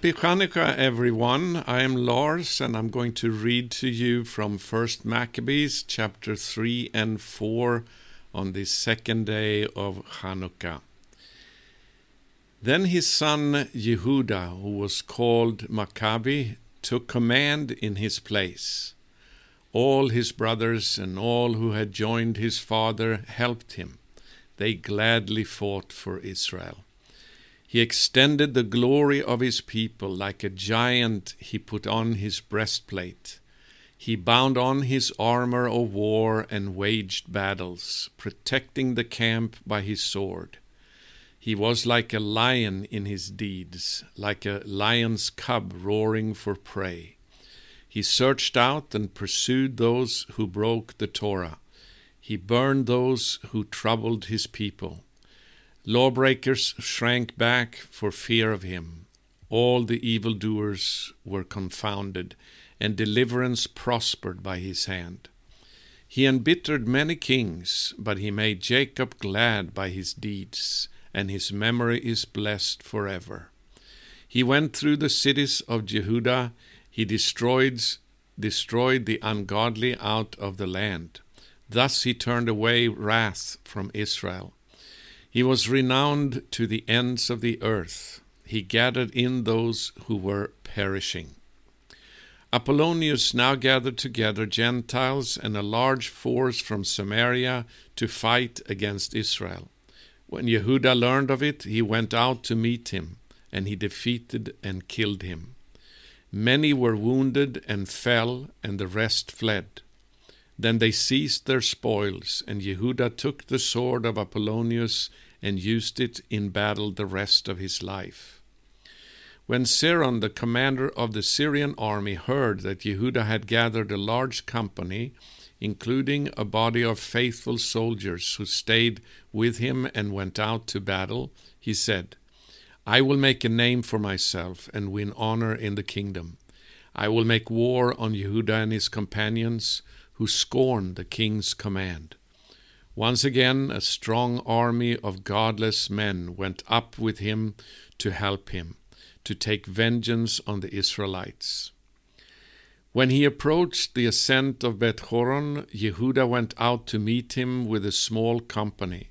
Happy Hanukkah, everyone. I am Lars, and I'm going to read to you from First Maccabees, chapter 3 and 4, on the second day of Hanukkah. Then his son Yehuda, who was called Maccabi, took command in his place. All his brothers and all who had joined his father helped him. They gladly fought for Israel. He extended the glory of his people like a giant. He put on his breastplate. He bound on his armor of war and waged battles, protecting the camp by his sword. He was like a lion in his deeds, like a lion's cub roaring for prey. He searched out and pursued those who broke the Torah. He burned those who troubled his people. Lawbreakers shrank back for fear of him. All the evildoers were confounded, and deliverance prospered by his hand. He embittered many kings, but he made Jacob glad by his deeds, and his memory is blessed forever. He went through the cities of Jehudah, he destroyed, destroyed the ungodly out of the land. Thus he turned away wrath from Israel. He was renowned to the ends of the earth. He gathered in those who were perishing. Apollonius now gathered together Gentiles and a large force from Samaria to fight against Israel. When Yehuda learned of it, he went out to meet him, and he defeated and killed him. Many were wounded and fell, and the rest fled. Then they seized their spoils, and Yehuda took the sword of Apollonius and used it in battle the rest of his life. When Seron, the commander of the Syrian army, heard that Yehuda had gathered a large company, including a body of faithful soldiers who stayed with him and went out to battle, he said, I will make a name for myself and win honor in the kingdom. I will make war on Yehuda and his companions who scorn the king's command. Once again, a strong army of godless men went up with him to help him, to take vengeance on the Israelites. When he approached the ascent of Beth Horon, Yehuda went out to meet him with a small company.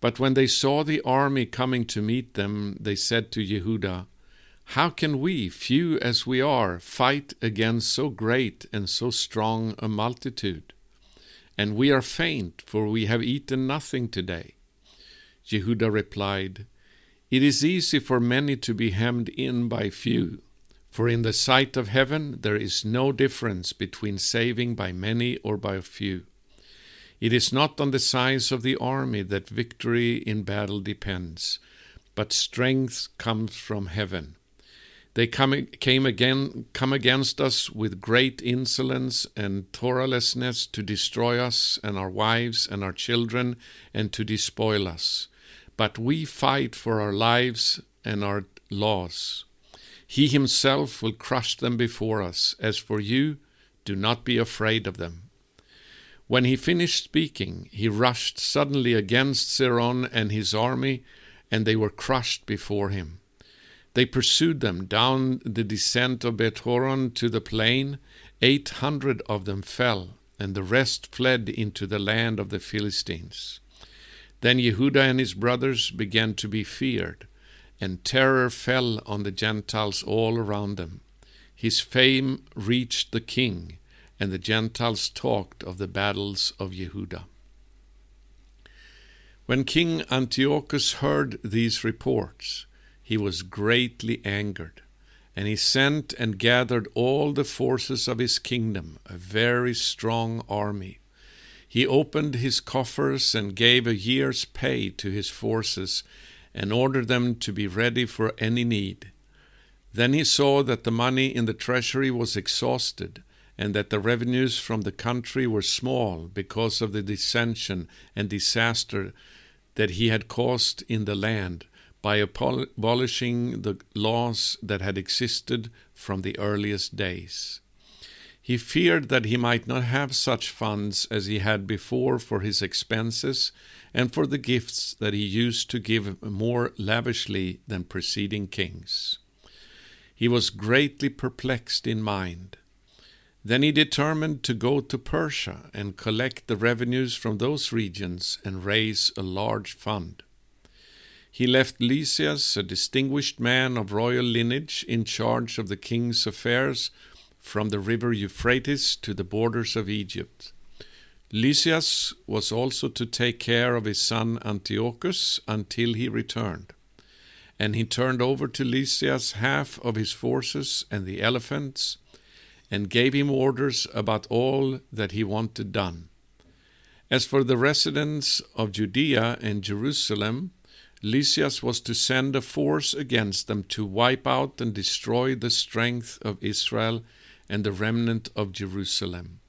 But when they saw the army coming to meet them, they said to Yehuda, how can we, few as we are, fight against so great and so strong a multitude? And we are faint, for we have eaten nothing today. Jehuda replied, It is easy for many to be hemmed in by few. For in the sight of heaven there is no difference between saving by many or by few. It is not on the size of the army that victory in battle depends, but strength comes from heaven. They come, came again, come against us with great insolence and Torahlessness to destroy us and our wives and our children and to despoil us. But we fight for our lives and our laws. He himself will crush them before us. As for you, do not be afraid of them. When he finished speaking, he rushed suddenly against Seron and his army, and they were crushed before him. They pursued them down the descent of Beth Horon to the plain. Eight hundred of them fell, and the rest fled into the land of the Philistines. Then Yehuda and his brothers began to be feared, and terror fell on the Gentiles all around them. His fame reached the king, and the Gentiles talked of the battles of Yehuda. When King Antiochus heard these reports, he was greatly angered, and he sent and gathered all the forces of his kingdom, a very strong army. He opened his coffers and gave a year's pay to his forces, and ordered them to be ready for any need. Then he saw that the money in the treasury was exhausted, and that the revenues from the country were small because of the dissension and disaster that he had caused in the land by abolishing the laws that had existed from the earliest days. He feared that he might not have such funds as he had before for his expenses and for the gifts that he used to give more lavishly than preceding kings. he was greatly perplexed in mind. Then he determined to go to Persia and collect the revenues from those regions and raise a large fund. He left Lysias, a distinguished man of royal lineage, in charge of the king's affairs from the river Euphrates to the borders of Egypt. Lysias was also to take care of his son Antiochus until he returned. And he turned over to Lysias half of his forces and the elephants, and gave him orders about all that he wanted done. As for the residents of Judea and Jerusalem, Lysias was to send a force against them to wipe out and destroy the strength of Israel and the remnant of Jerusalem.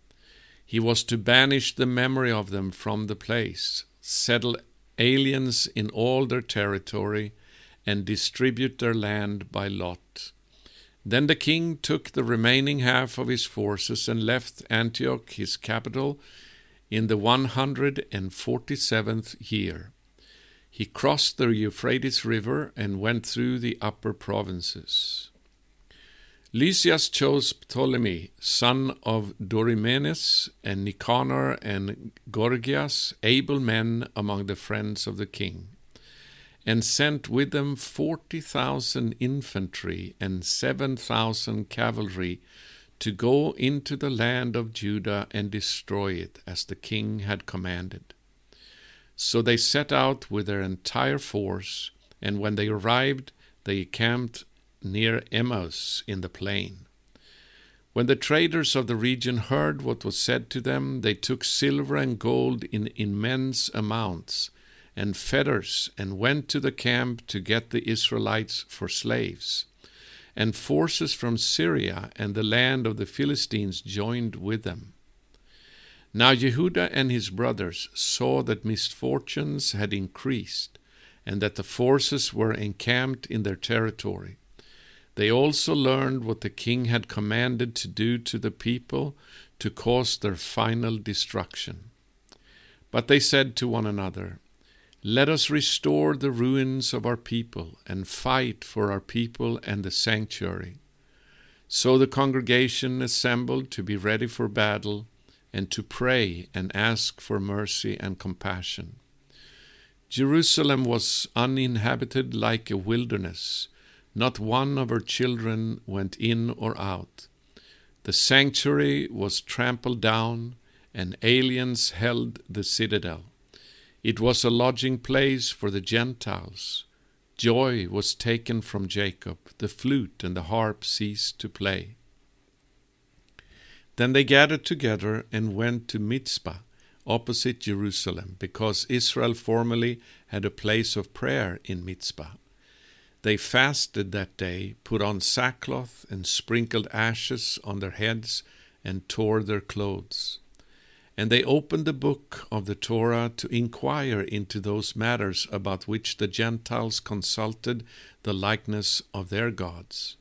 He was to banish the memory of them from the place, settle aliens in all their territory, and distribute their land by lot. Then the king took the remaining half of his forces and left Antioch, his capital, in the one hundred and forty seventh year. He crossed the Euphrates River and went through the upper provinces. Lysias chose Ptolemy, son of Dorymenes, and Nicanor and Gorgias, able men among the friends of the king and sent with them forty thousand infantry and seven thousand cavalry to go into the land of Judah and destroy it, as the king had commanded. So they set out with their entire force, and when they arrived, they camped near Emmaus in the plain. When the traders of the region heard what was said to them, they took silver and gold in immense amounts and fetters and went to the camp to get the Israelites for slaves. And forces from Syria and the land of the Philistines joined with them. Now Jehudah and his brothers saw that misfortunes had increased, and that the forces were encamped in their territory. They also learned what the king had commanded to do to the people to cause their final destruction. But they said to one another, let us restore the ruins of our people and fight for our people and the sanctuary. So the congregation assembled to be ready for battle and to pray and ask for mercy and compassion. Jerusalem was uninhabited like a wilderness. Not one of her children went in or out. The sanctuary was trampled down, and aliens held the citadel. It was a lodging place for the Gentiles. Joy was taken from Jacob, the flute and the harp ceased to play. Then they gathered together and went to Mizpah, opposite Jerusalem, because Israel formerly had a place of prayer in Mizpah. They fasted that day, put on sackcloth, and sprinkled ashes on their heads, and tore their clothes. And they opened the book of the Torah to inquire into those matters about which the Gentiles consulted the likeness of their gods.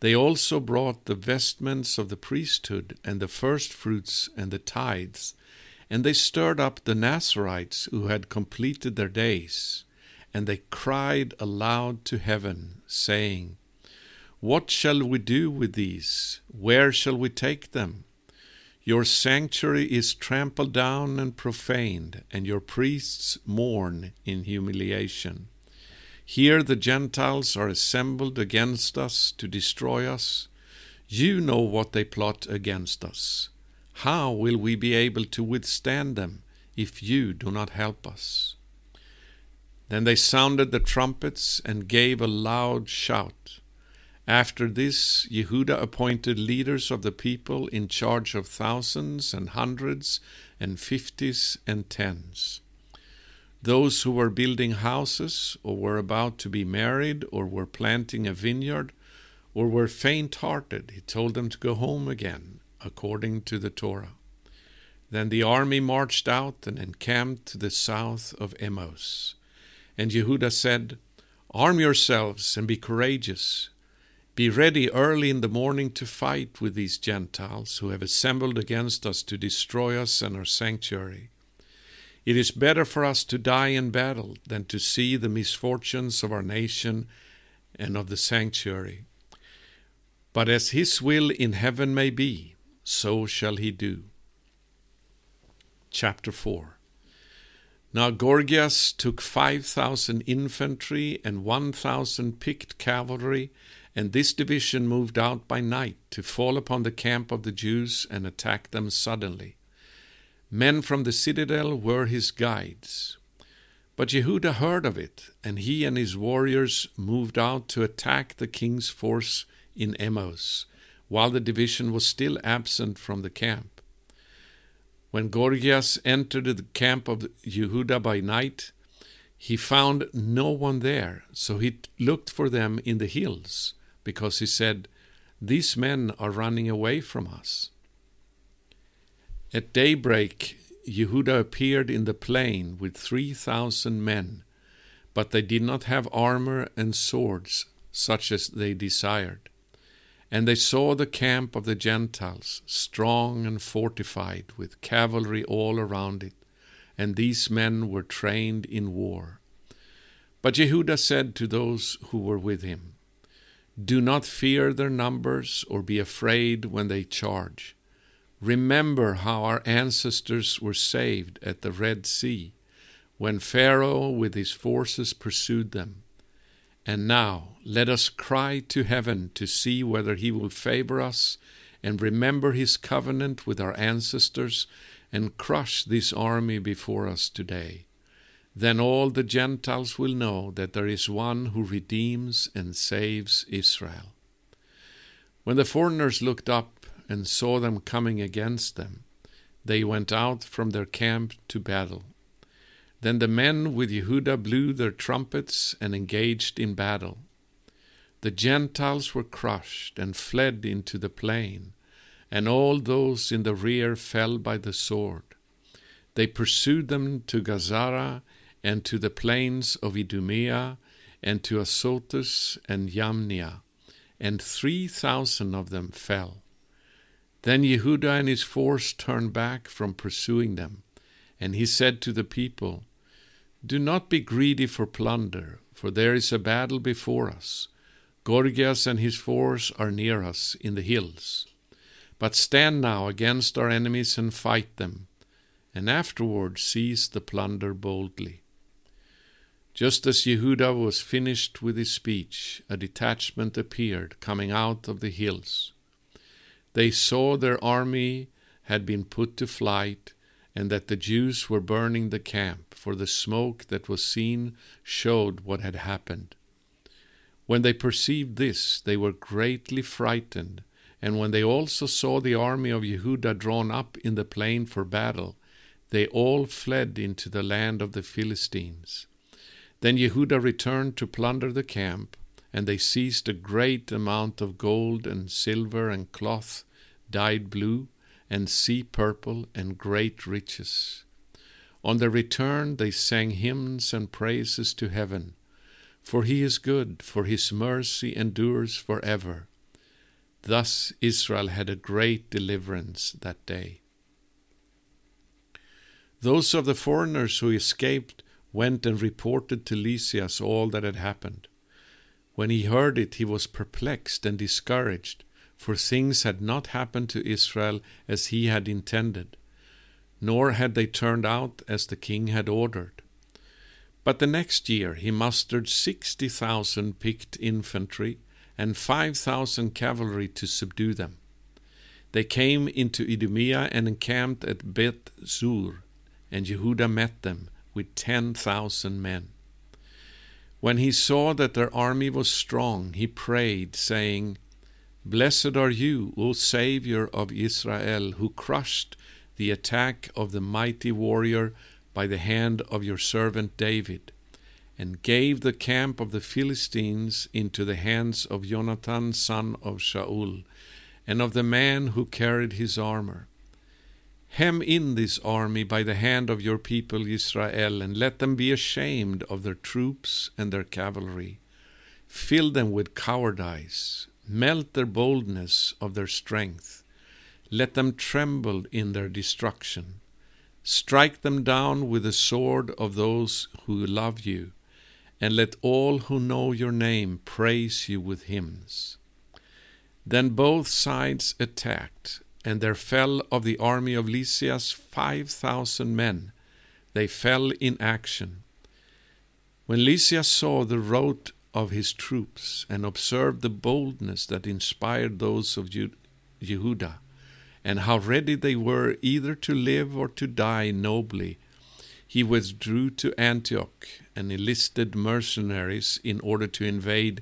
They also brought the vestments of the priesthood and the firstfruits and the tithes, and they stirred up the Nazirites who had completed their days, and they cried aloud to heaven, saying, What shall we do with these? Where shall we take them? Your sanctuary is trampled down and profaned, and your priests mourn in humiliation. Here the Gentiles are assembled against us to destroy us. You know what they plot against us. How will we be able to withstand them if you do not help us? Then they sounded the trumpets and gave a loud shout. After this, Yehuda appointed leaders of the people in charge of thousands and hundreds and fifties and tens. Those who were building houses, or were about to be married, or were planting a vineyard, or were faint hearted, he told them to go home again, according to the Torah. Then the army marched out and encamped to the south of Emmaus. And Jehudah said, Arm yourselves and be courageous. Be ready early in the morning to fight with these Gentiles who have assembled against us to destroy us and our sanctuary. It is better for us to die in battle than to see the misfortunes of our nation and of the sanctuary. But as his will in heaven may be, so shall he do. Chapter 4 Now Gorgias took five thousand infantry and one thousand picked cavalry, and this division moved out by night to fall upon the camp of the Jews and attack them suddenly. Men from the citadel were his guides. But Jehuda heard of it, and he and his warriors moved out to attack the king's force in Emmaus, while the division was still absent from the camp. When Gorgias entered the camp of Jehuda by night, he found no one there, so he looked for them in the hills, because he said, These men are running away from us. At daybreak, Jehuda appeared in the plain with three thousand men, but they did not have armor and swords, such as they desired. And they saw the camp of the Gentiles, strong and fortified, with cavalry all around it, and these men were trained in war. But Jehuda said to those who were with him, Do not fear their numbers, or be afraid when they charge. Remember how our ancestors were saved at the Red Sea, when Pharaoh with his forces pursued them and now let us cry to heaven to see whether he will favor us and remember his covenant with our ancestors and crush this army before us today. Then all the Gentiles will know that there is one who redeems and saves Israel. When the foreigners looked up and saw them coming against them, they went out from their camp to battle. Then the men with Yehuda blew their trumpets and engaged in battle. The Gentiles were crushed and fled into the plain, and all those in the rear fell by the sword. They pursued them to Gazara and to the plains of Idumea and to Azotus and Yamnia, and three thousand of them fell. Then Yehuda and his force turned back from pursuing them, and he said to the people, do not be greedy for plunder, for there is a battle before us. Gorgias and his force are near us in the hills. But stand now against our enemies and fight them, and afterward seize the plunder boldly. Just as Yehuda was finished with his speech, a detachment appeared coming out of the hills. They saw their army had been put to flight, and that the Jews were burning the camp, for the smoke that was seen showed what had happened. When they perceived this, they were greatly frightened, and when they also saw the army of Yehuda drawn up in the plain for battle, they all fled into the land of the Philistines. Then Yehuda returned to plunder the camp, and they seized a great amount of gold and silver and cloth dyed blue and sea purple and great riches. On their return they sang hymns and praises to heaven, for he is good, for his mercy endures for ever. Thus Israel had a great deliverance that day. Those of the foreigners who escaped went and reported to Lysias all that had happened. When he heard it, he was perplexed and discouraged for things had not happened to Israel as he had intended, nor had they turned out as the king had ordered. But the next year he mustered sixty thousand picked infantry and five thousand cavalry to subdue them. They came into Idumea and encamped at Beth Zur, and Jehuda met them with ten thousand men. When he saw that their army was strong, he prayed, saying, Blessed are you, O Saviour of Israel, who crushed the attack of the mighty warrior by the hand of your servant David, and gave the camp of the Philistines into the hands of Jonathan son of Shaul, and of the man who carried his armor. Hem in this army by the hand of your people Israel, and let them be ashamed of their troops and their cavalry. Fill them with cowardice, Melt their boldness of their strength. Let them tremble in their destruction. Strike them down with the sword of those who love you, and let all who know your name praise you with hymns. Then both sides attacked, and there fell of the army of Lysias five thousand men. They fell in action. When Lysias saw the rout of his troops and observed the boldness that inspired those of Jehudah, and how ready they were either to live or to die nobly, he withdrew to Antioch and enlisted mercenaries in order to invade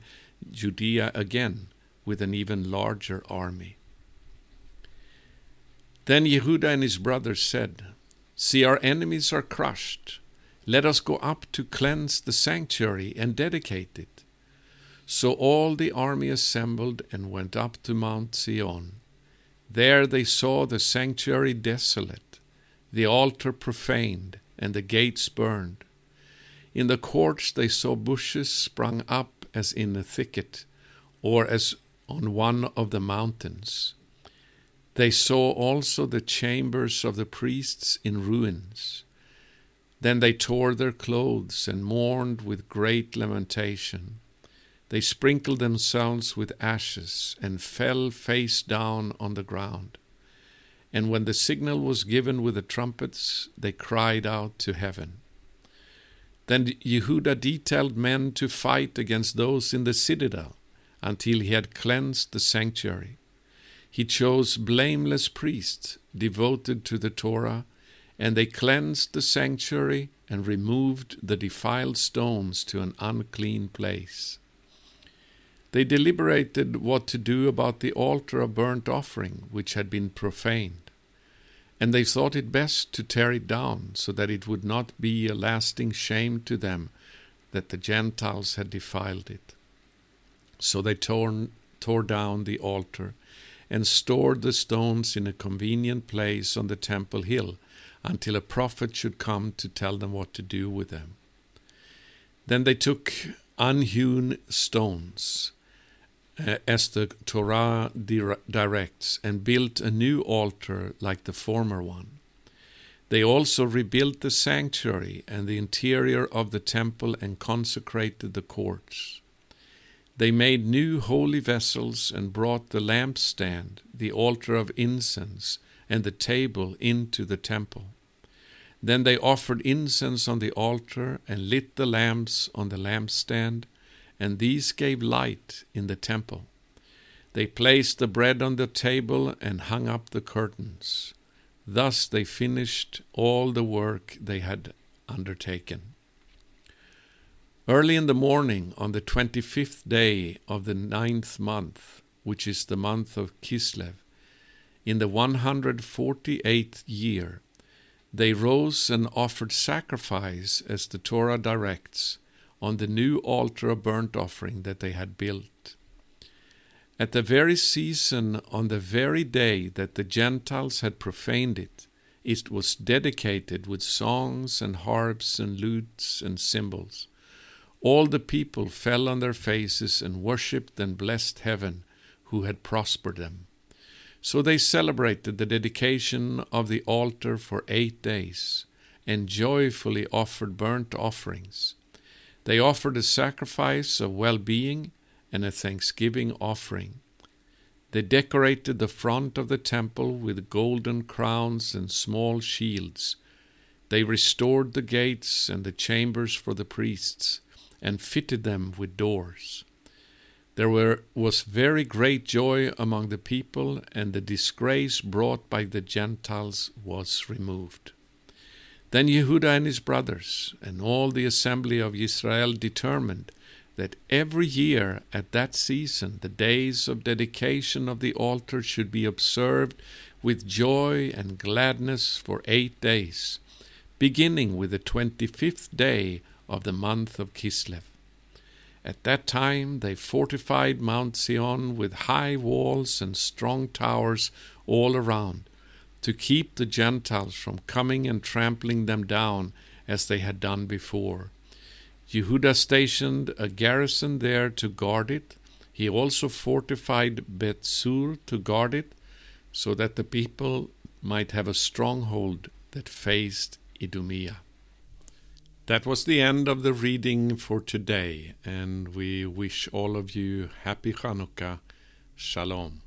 Judea again with an even larger army. Then Jehudah and his brothers said, See, our enemies are crushed. Let us go up to cleanse the sanctuary and dedicate it. So all the army assembled and went up to Mount Zion. There they saw the sanctuary desolate, the altar profaned, and the gates burned. In the courts they saw bushes sprung up as in a thicket, or as on one of the mountains. They saw also the chambers of the priests in ruins. Then they tore their clothes and mourned with great lamentation. They sprinkled themselves with ashes and fell face down on the ground. And when the signal was given with the trumpets, they cried out to heaven. Then Yehuda detailed men to fight against those in the citadel until he had cleansed the sanctuary. He chose blameless priests devoted to the Torah, and they cleansed the sanctuary and removed the defiled stones to an unclean place. They deliberated what to do about the altar of burnt offering, which had been profaned. And they thought it best to tear it down, so that it would not be a lasting shame to them that the Gentiles had defiled it. So they torn, tore down the altar and stored the stones in a convenient place on the temple hill until a prophet should come to tell them what to do with them. Then they took unhewn stones, uh, as the Torah directs, and built a new altar like the former one. They also rebuilt the sanctuary and the interior of the temple and consecrated the courts. They made new holy vessels and brought the lampstand, the altar of incense, and the table into the temple. Then they offered incense on the altar and lit the lamps on the lampstand, and these gave light in the temple. They placed the bread on the table and hung up the curtains. Thus they finished all the work they had undertaken. Early in the morning, on the twenty fifth day of the ninth month, which is the month of Kislev, in the one hundred forty eighth year, they rose and offered sacrifice as the Torah directs on the new altar of burnt offering that they had built. At the very season, on the very day that the Gentiles had profaned it, it was dedicated with songs and harps and lutes and cymbals all the people fell on their faces and worshipped and blessed heaven, who had prospered them. So they celebrated the dedication of the altar for eight days, and joyfully offered burnt offerings. They offered a sacrifice of well being and a thanksgiving offering. They decorated the front of the temple with golden crowns and small shields. They restored the gates and the chambers for the priests and fitted them with doors. There were, was very great joy among the people, and the disgrace brought by the Gentiles was removed. Then Jehudah and his brothers and all the assembly of Israel determined that every year at that season the days of dedication of the altar should be observed with joy and gladness for eight days, beginning with the twenty fifth day of the month of Kislev. At that time they fortified Mount Zion with high walls and strong towers all around, to keep the Gentiles from coming and trampling them down as they had done before. Jehudah stationed a garrison there to guard it. He also fortified Beth Zur to guard it, so that the people might have a stronghold that faced Idumea. That was the end of the reading for today, and we wish all of you happy Hanukkah Shalom.